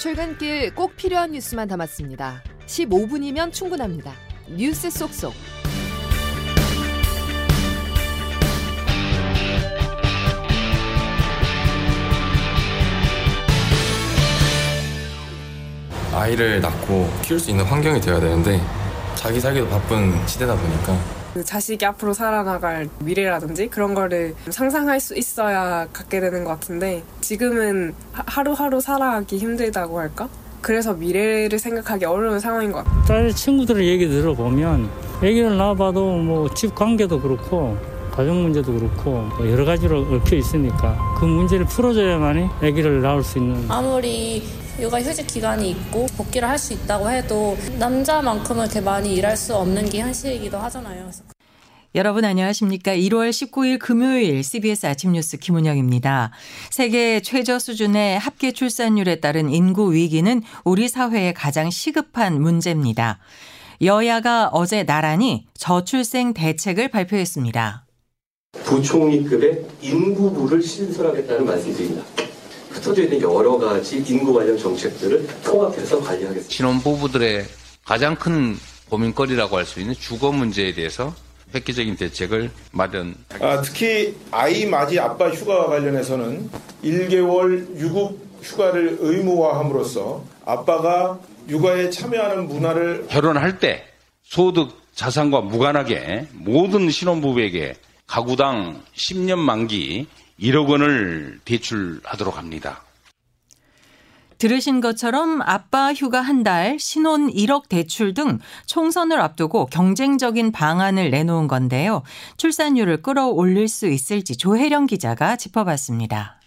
출근길 꼭 필요한 뉴스만 담았습니다. 15분이면 충분합니다. 뉴스 속속. 아이를 낳고 키울 수 있는 환경이 되어야 되는데 자기 살기도 바쁜 시대다 보니까 그 자식이 앞으로 살아나갈 미래라든지 그런 거를 상상할 수 있어야 갖게 되는 것 같은데 지금은 하루하루 살아가기 힘들다고 할까? 그래서 미래를 생각하기 어려운 상황인 것 같아요. 딸 친구들의 얘기 들어보면 애기를 낳아봐도 뭐 집 관계도 그렇고 가정 문제도 그렇고 뭐 여러 가지로 얽혀 있으니까 그 문제를 풀어줘야만이 아기를 낳을 수 있는 아무리 육아 휴직 기간이 있고 복귀를 할 수 있다고 해도 남자만큼은 그렇게 많이 일할 수 없는 게 현실이기도 하잖아요. 여러분 안녕하십니까? 1월 19일 금요일 CBS 아침 뉴스 김은영입니다. 세계 최저 수준의 합계 출산율에 따른 인구 위기는 우리 사회의 가장 시급한 문제입니다. 여야가 어제 나란히 저출생 대책을 발표했습니다. 부총리급의 인구부를 신설하겠다는 말씀드립니다. 흩어져 있는 여러 가지 인구 관련 정책들을 통합해서 관리하겠습니다. 신혼부부들의 가장 큰 고민거리라고 할 수 있는 주거 문제에 대해서 획기적인 대책을 마련하겠습니다. 아, 특히 아이 맞이 아빠 휴가와 관련해서는 1개월 유급 휴가를 의무화함으로써 아빠가 육아에 참여하는 문화를 결혼할 때 소득 자산과 무관하게 모든 신혼부부에게 가구당 10년 만기 1억 원을 대출하도록 합니다. 들으신 것처럼 아빠 휴가 한 달, 신혼 1억 대출 등 총선을 앞두고 경쟁적인 방안을 내놓은 건데요. 출산율을 끌어올릴 수 있을지 조혜령 기자가 짚어봤습니다.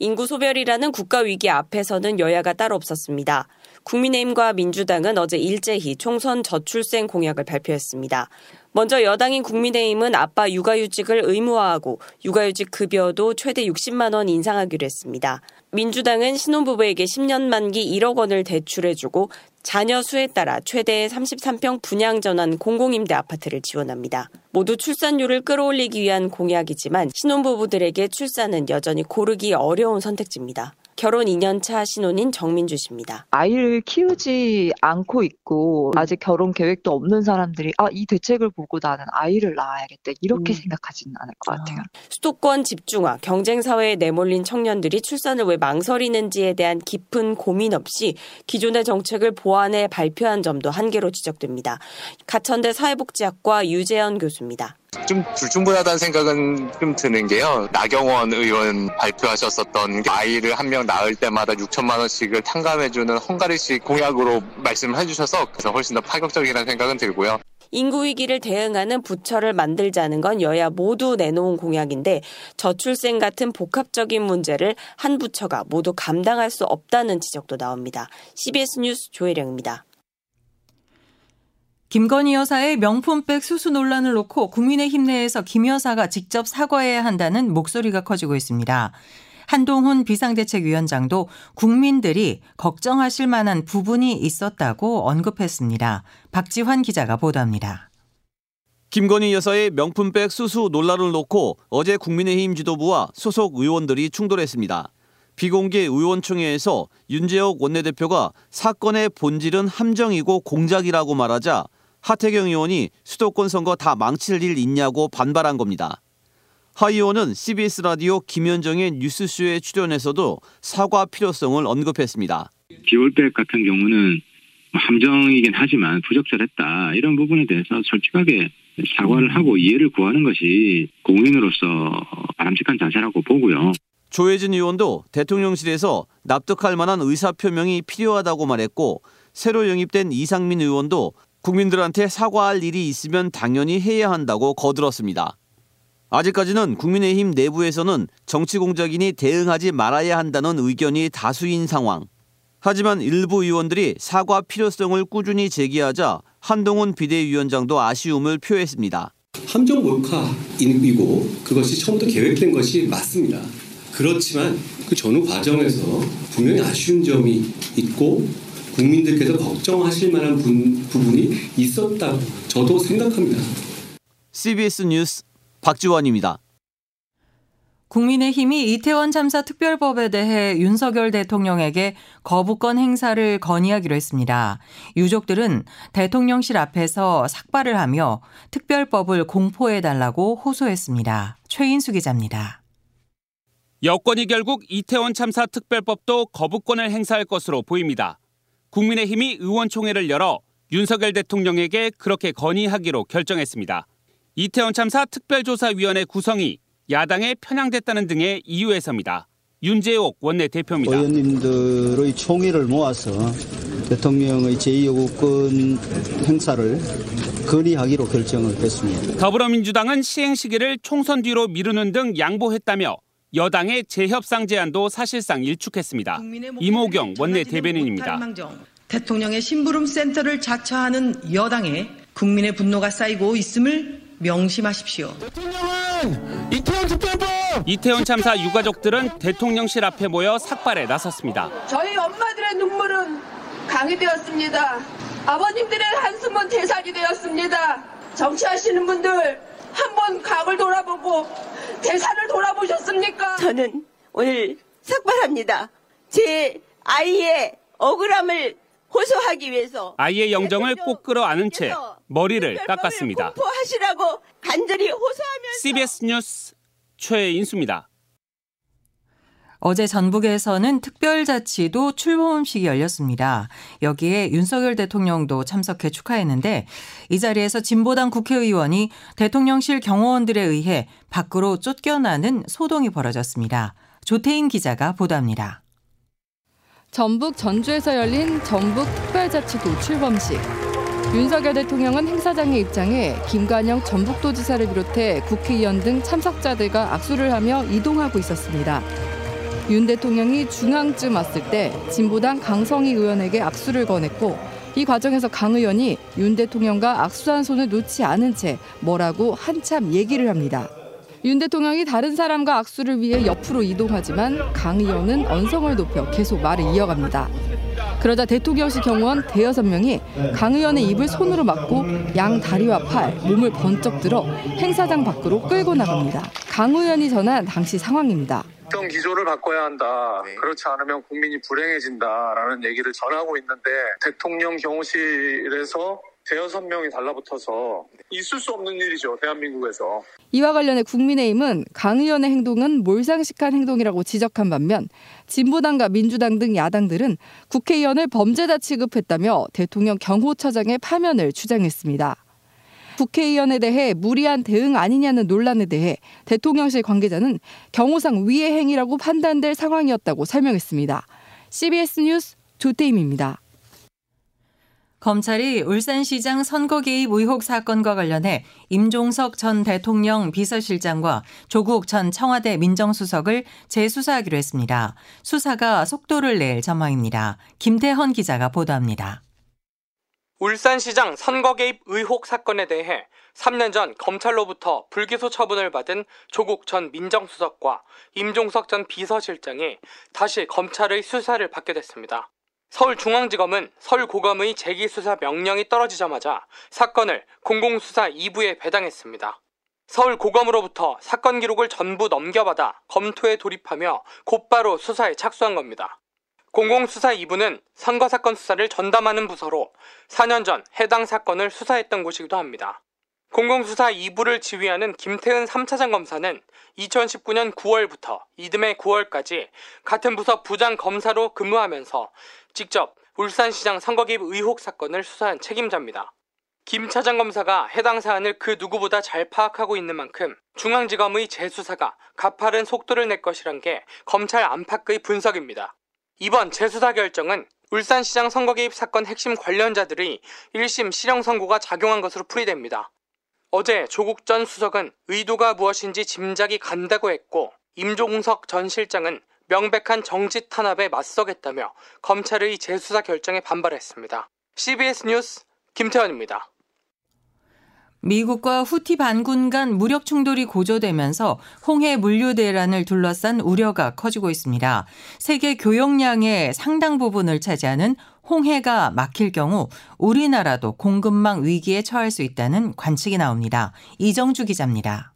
인구 소멸이라는 국가 위기 앞에서는 여야가 따로 없었습니다. 국민의힘과 민주당은 어제 일제히 총선 저출생 공약을 발표했습니다. 먼저 여당인 국민의힘은 아빠 육아휴직을 의무화하고 육아휴직 급여도 최대 60만 원 인상하기로 했습니다. 민주당은 신혼부부에게 10년 만기 1억 원을 대출해주고 자녀 수에 따라 최대 33평 분양 전환 공공임대 아파트를 지원합니다. 모두 출산율을 끌어올리기 위한 공약이지만 신혼부부들에게 출산은 여전히 고르기 어려운 선택지입니다. 결혼 2년차 신혼인 정민주 씨입니다. 아이를 키우지 않고 있고 아직 결혼 계획도 없는 사람들이 아, 이 대책을 보고 나는 아이를 낳아야겠다 이렇게 음. 생각하지는 않을 것 같아요. 아. 수도권 집중화, 경쟁 사회에 내몰린 청년들이 출산을 왜 망설이는지에 대한 깊은 고민 없이 기존의 정책을 보완해 발표한 점도 한계로 지적됩니다. 가천대 사회복지학과 유재현 교수입니다. 좀 불충분하다는 생각은 좀 드는 게요. 나경원 의원 발표하셨었던 아이를 한 명 낳을 때마다 6천만 원씩을 탕감해주는 헝가리식 공약으로 말씀을 해주셔서 그래서 훨씬 더 파격적이라는 생각은 들고요. 인구 위기를 대응하는 부처를 만들자는 건 여야 모두 내놓은 공약인데 저출생 같은 복합적인 문제를 한 부처가 모두 감당할 수 없다는 지적도 나옵니다. CBS 뉴스 조혜령입니다. 김건희 여사의 명품백 수수 논란을 놓고 국민의힘 내에서 김 여사가 직접 사과해야 한다는 목소리가 커지고 있습니다. 한동훈 비상대책위원장도 국민들이 걱정하실 만한 부분이 있었다고 언급했습니다. 박지환 기자가 보도합니다. 김건희 여사의 명품백 수수 논란을 놓고 어제 국민의힘 지도부와 소속 의원들이 충돌했습니다. 비공개 의원총회에서 윤재옥 원내대표가 사건의 본질은 함정이고 공작이라고 말하자 하태경 의원이 수도권 선거 다 망칠 일 있냐고 반발한 겁니다. 하 의원은 CBS 라디오 김현정의 뉴스쇼에 출연해서도 사과 필요성을 언급했습니다. 비올백 같은 경우는 함정이긴 하지만 부적절했다 이런 부분에 대해서 솔직하게 사과를 하고 이해를 구하는 것이 공인으로서 바람직한 자세라고 보고요. 조혜진 의원도 대통령실에서 납득할 만한 의사표명이 필요하다고 말했고 새로 영입된 이상민 의원도 국민들한테 사과할 일이 있으면 당연히 해야 한다고 거들었습니다. 아직까지는 국민의힘 내부에서는 정치 공작인이 대응하지 말아야 한다는 의견이 다수인 상황. 하지만 일부 의원들이 사과 필요성을 꾸준히 제기하자 한동훈 비대위원장도 아쉬움을 표했습니다. 함정 몰카이고 그것이 처음부터 계획된 것이 맞습니다. 그렇지만 그 전후 과정에서 분명히 아쉬운 점이 있고 국민들께서 걱정하실 만한 분, 부분이 있었다고 저도 생각합니다. CBS 뉴스 박지원입니다. 국민의힘이 이태원 참사 특별법에 대해 윤석열 대통령에게 거부권 행사를 건의하기로 했습니다. 유족들은 대통령실 앞에서 삭발을 하며 특별법을 공포해달라고 호소했습니다. 최인수 기자입니다. 여권이 결국 이태원 참사 특별법도 거부권을 행사할 것으로 보입니다. 국민의힘이 의원총회를 열어 윤석열 대통령에게 그렇게 건의하기로 결정했습니다. 이태원 참사 특별조사위원회 구성이 야당에 편향됐다는 등의 이유에서입니다. 윤재옥 원내대표입니다. 의원님들의 총의를 모아서 대통령의 제2요구권 행사를 건의하기로 결정을 했습니다. 더불어민주당은 시행 시기를 총선 뒤로 미루는 등 양보했다며 여당의 재협상 제안도 사실상 일축했습니다. 이모경 원내 대변인입니다. 대통령의 심부름 센터를 자처하는 여당에 국민의 분노가 쌓이고 있음을 명심하십시오. 대통령은 이태원 특별법! 이태원 참사 유가족들은 대통령실 앞에 모여 삭발에 나섰습니다. 저희 엄마들의 눈물은 강이 되었습니다. 아버님들의 한숨은 대살이 되었습니다. 정치하시는 분들 한번 강을 돌아보고 대사를 돌아보셨습니까? 저는 오늘 삭발합니다. 제 아이의 억울함을 호소하기 위해서 아이의 영정을 꼭 끌어안은 채 머리를 깎았습니다. 공포하시라고 간절히 호소하면서 CBS 뉴스 최인수입니다. 어제 전북에서는 특별자치도 출범식이 열렸습니다. 여기에 윤석열 대통령도 참석해 축하했는데 이 자리에서 진보당 국회의원이 대통령실 경호원들에 의해 밖으로 쫓겨나는 소동이 벌어졌습니다. 조태인 기자가 보도합니다. 전북 전주에서 열린 전북 특별자치도 출범식. 윤석열 대통령은 행사장에 입장해 김관영 전북도지사를 비롯해 국회의원 등 참석자들과 악수를 하며 이동하고 있었습니다. 윤 대통령이 중앙쯤 왔을 때 진보당 강성희 의원에게 악수를 권했고 이 과정에서 강 의원이 윤 대통령과 악수한 손을 놓지 않은 채 뭐라고 한참 얘기를 합니다. 윤 대통령이 다른 사람과 악수를 위해 옆으로 이동하지만 강 의원은 언성을 높여 계속 말을 이어갑니다. 그러자 대통령실 경호원 대여섯 명이 강 의원의 입을 손으로 막고 양 다리와 팔, 몸을 번쩍 들어 행사장 밖으로 끌고 나갑니다. 강 의원이 전한 당시 상황입니다. 어떤 기조를 바꿔야 한다. 그렇지 않으면 국민이 불행해진다라는 얘기를 전하고 있는데 대통령 경호실에서 대여섯 명이 달라붙어서 있을 수 없는 일이죠. 대한민국에서. 이와 관련해 국민의힘은 강 의원의 행동은 몰상식한 행동이라고 지적한 반면 진보당과 민주당 등 야당들은 국회의원을 범죄자 취급했다며 대통령 경호처장의 파면을 주장했습니다. 국회의원에 대해 무리한 대응 아니냐는 논란에 대해 대통령실 관계자는 경호상 위의 행위라고 판단될 상황이었다고 설명했습니다. CBS 뉴스 조태임입니다. 검찰이 울산시장 선거 개입 의혹 사건과 관련해 임종석 전 대통령 비서실장과 조국 전 청와대 민정수석을 재수사하기로 했습니다. 수사가 속도를 낼 전망입니다. 김태헌 기자가 보도합니다. 울산시장 선거 개입 의혹 사건에 대해 3년 전 검찰로부터 불기소 처분을 받은 조국 전 민정수석과 임종석 전 비서실장이 다시 검찰의 수사를 받게 됐습니다. 서울중앙지검은 서울고검의 재기수사 명령이 떨어지자마자 사건을 공공수사 2부에 배당했습니다. 서울고검으로부터 사건 기록을 전부 넘겨받아 검토에 돌입하며 곧바로 수사에 착수한 겁니다. 공공수사 2부는 선거 사건 수사를 전담하는 부서로 4년 전 해당 사건을 수사했던 곳이기도 합니다. 공공수사 2부를 지휘하는 김태은 3차장 검사는 2019년 9월부터 이듬해 9월까지 같은 부서 부장 검사로 근무하면서 직접 울산시장 선거 개입 의혹 사건을 수사한 책임자입니다. 김 차장 검사가 해당 사안을 그 누구보다 잘 파악하고 있는 만큼 중앙지검의 재수사가 가파른 속도를 낼 것이란 게 검찰 안팎의 분석입니다. 이번 재수사 결정은 울산시장 선거 개입 사건 핵심 관련자들의 1심 실형 선고가 작용한 것으로 풀이됩니다. 어제 조국 전 수석은 의도가 무엇인지 짐작이 간다고 했고 임종석 전 실장은 명백한 정치 탄압에 맞서겠다며 검찰의 재수사 결정에 반발했습니다. CBS 뉴스 김태현입니다. 미국과 후티 반군 간 무력 충돌이 고조되면서 홍해 물류 대란을 둘러싼 우려가 커지고 있습니다. 세계 교역량의 상당 부분을 차지하는 홍해가 막힐 경우 우리나라도 공급망 위기에 처할 수 있다는 관측이 나옵니다. 이정주 기자입니다.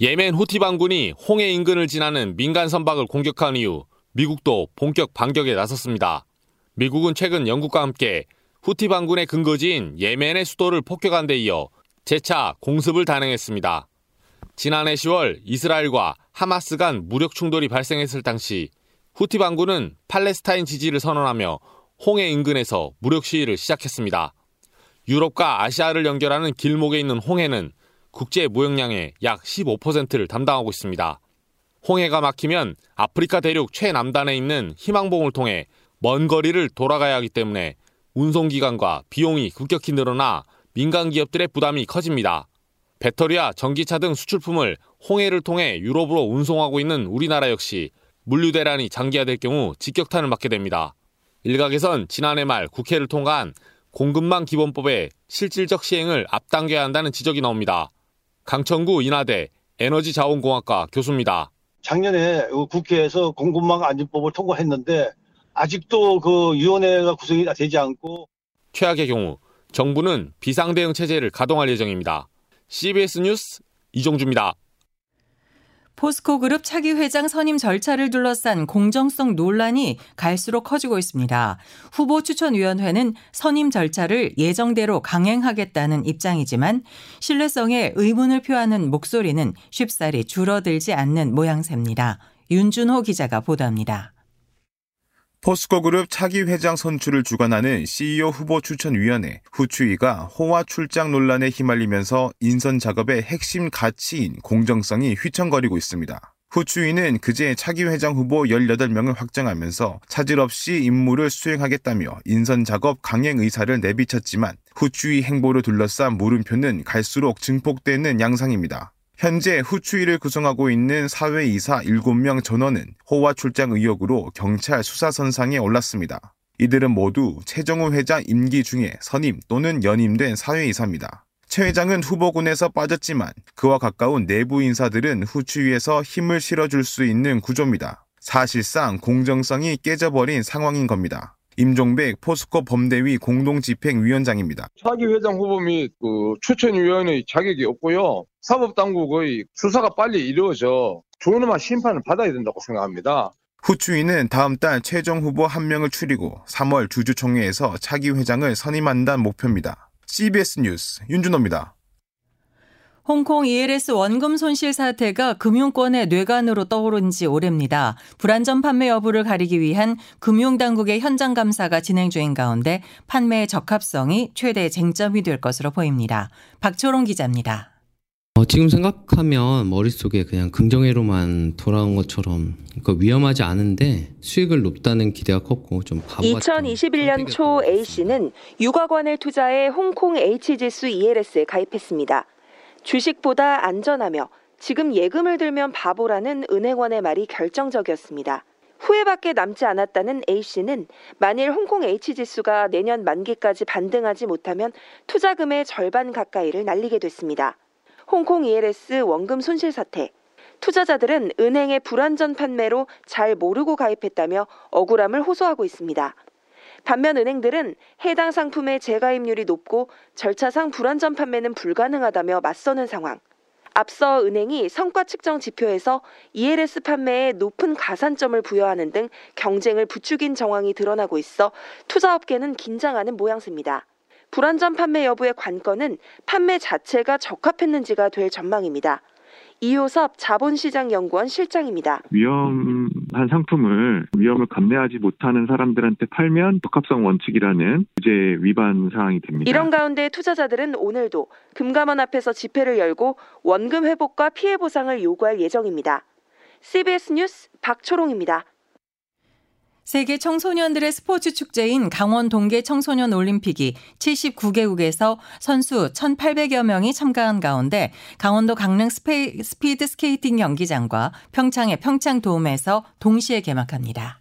예멘 후티 반군이 홍해 인근을 지나는 민간 선박을 공격한 이후 미국도 본격 반격에 나섰습니다. 미국은 최근 영국과 함께 후티 반군의 근거지인 예멘의 수도를 폭격한 데 이어 재차 공습을 단행했습니다. 지난해 10월 이스라엘과 하마스 간 무력 충돌이 발생했을 당시 후티 반군은 팔레스타인 지지를 선언하며 홍해 인근에서 무력 시위를 시작했습니다. 유럽과 아시아를 연결하는 길목에 있는 홍해는 국제 무역량의 약 15%를 담당하고 있습니다. 홍해가 막히면 아프리카 대륙 최남단에 있는 희망봉을 통해 먼 거리를 돌아가야 하기 때문에 운송기간과 비용이 급격히 늘어나 민간 기업들의 부담이 커집니다. 배터리와 전기차 등 수출품을 홍해를 통해 유럽으로 운송하고 있는 우리나라 역시 물류 대란이 장기화될 경우 직격탄을 맞게 됩니다. 일각에선 지난해 말 국회를 통과한 공급망 기본법의 실질적 시행을 앞당겨야 한다는 지적이 나옵니다. 강천구 인하대 에너지자원공학과 교수입니다. 작년에 국회에서 공급망 안전법을 통과했는데 아직도 그 위원회가 구성이 되지 않고 최악의 경우 정부는 비상대응 체제를 가동할 예정입니다. CBS 뉴스 이종주입니다. 포스코 그룹 차기 회장 선임 절차를 둘러싼 공정성 논란이 갈수록 커지고 있습니다. 후보 추천위원회는 선임 절차를 예정대로 강행하겠다는 입장이지만 신뢰성에 의문을 표하는 목소리는 쉽사리 줄어들지 않는 모양새입니다. 윤준호 기자가 보도합니다. 포스코 그룹 차기 회장 선출을 주관하는 CEO 후보 추천위원회 후추위가 호화 출장 논란에 휘말리면서 인선 작업의 핵심 가치인 공정성이 휘청거리고 있습니다. 후추위는 그제 차기 회장 후보 18명을 확정하면서 차질 없이 임무를 수행하겠다며 인선 작업 강행 의사를 내비쳤지만 후추위 행보를 둘러싼 물음표는 갈수록 증폭되는 양상입니다. 현재 후추위를 구성하고 있는 사회이사 7명 전원은 호화 출장 의혹으로 경찰 수사선상에 올랐습니다. 이들은 모두 최정우 회장 임기 중에 선임 또는 연임된 사회이사입니다. 최 회장은 후보군에서 빠졌지만 그와 가까운 내부 인사들은 후추위에서 힘을 실어줄 수 있는 구조입니다. 사실상 공정성이 깨져버린 상황인 겁니다. 임종백 포스코 범대위 공동집행위원장입니다. 차기 회장 후보 및 그 추천위원회 자격이 없고요. 사법당국의 수사가 빨리 이루어져 준엄한 심판을 받아야 된다고 생각합니다. 후추위는 다음 달 최종 후보 한 명을 추리고 3월 주주총회에서 차기 회장을 선임한다는 목표입니다. CBS 뉴스 윤준호입니다. 홍콩 ELS 원금 손실 사태가 금융권의 뇌관으로 떠오른 지 오래입니다. 불안전 판매 여부를 가리기 위한 금융당국의 현장 감사가 진행 중인 가운데 판매의 적합성이 최대 쟁점이 될 것으로 보입니다. 박초롱 기자입니다. 어, 지금 생각하면 머릿속에 그냥 긍정회로만 돌아온 것처럼 그러니까 위험하지 않은데 수익을 높다는 기대가 컸고 좀 바보 2021년 초 A씨는 유가관을 투자해 홍콩 H지수 ELS에 가입했습니다. 주식보다 안전하며 지금 예금을 들면 바보라는 은행원의 말이 결정적이었습니다. 후회밖에 남지 않았다는 A씨는 만일 홍콩 H지수가 내년 만기까지 반등하지 못하면 투자금의 절반 가까이를 날리게 됐습니다. 홍콩 ELS 원금 손실 사태. 투자자들은 은행의 불안전 판매로 잘 모르고 가입했다며 억울함을 호소하고 있습니다. 반면 은행들은 해당 상품의 재가입률이 높고 절차상 불안전 판매는 불가능하다며 맞서는 상황. 앞서 은행이 성과 측정 지표에서 ELS 판매에 높은 가산점을 부여하는 등 경쟁을 부추긴 정황이 드러나고 있어 투자업계는 긴장하는 모양새입니다. 불안전 판매 여부의 관건은 판매 자체가 적합했는지가 될 전망입니다. 이효섭 자본시장연구원 실장입니다. 위험한 상품을 위험을 감내하지 못하는 사람들한테 팔면 적합성 원칙이라는 규제 위반 사항이 됩니다. 이런 가운데 투자자들은 오늘도 금감원 앞에서 집회를 열고 원금 회복과 피해 보상을 요구할 예정입니다. CBS 뉴스 박초롱입니다. 세계 청소년들의 스포츠 축제인 강원 동계 청소년 올림픽이 79개국에서 선수 1,800여 명이 참가한 가운데 강원도 강릉 스페, 스피드 스케이팅 경기장과 평창의 평창돔에서 동시에 개막합니다.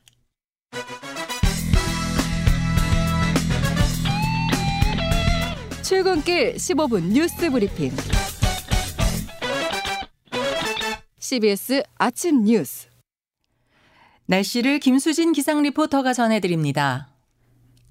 출근길 15분 뉴스 브리핑. CBS 아침 뉴스. 날씨를 김수진 기상 리포터가 전해드립니다.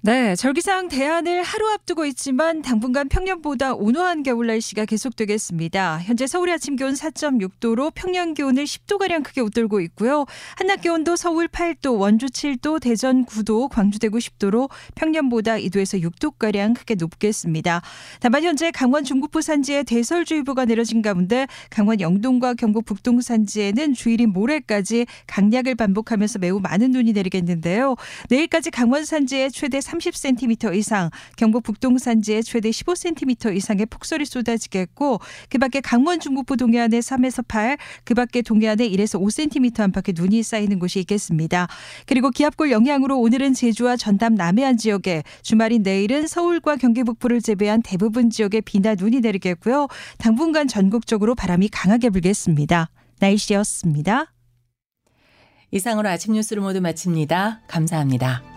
네, 절기상 대안을 하루 앞두고 있지만 당분간 평년보다 온화한 겨울 날씨가 계속되겠습니다. 현재 서울의 아침 기온 4.6도로 평년 기온을 10도가량 크게 웃돌고 있고요. 한낮 기온도 서울 8도, 원주 7도, 대전 9도, 광주 대구 10도로 평년보다 2도에서 6도가량 크게 높겠습니다. 다만 현재 강원 중국부 산지에 대설주의보가 내려진 가운데 강원 영동과 경북 북동 산지에는 주일인 모레까지 강약을 반복하면서 매우 많은 눈이 내리겠는데요. 내일까지 강원 산지에 최대 30cm 이상, 경북 북동 산지에 최대 15cm 이상의 폭설이 쏟아지겠고 그밖에 강원 중북부 동해안에 3에서 8, 그밖에 동해안에 1에서 5cm 안팎의 눈이 쌓이는 곳이 있겠습니다. 그리고 기압골 영향으로 오늘은 제주와 전남 남해안 지역에 주말인 내일은 서울과 경기 북부를 제외한 대부분 지역에 비나 눈이 내리겠고요. 당분간 전국적으로 바람이 강하게 불겠습니다. 날씨였습니다. 이상으로 아침 뉴스를 모두 마칩니다. 감사합니다.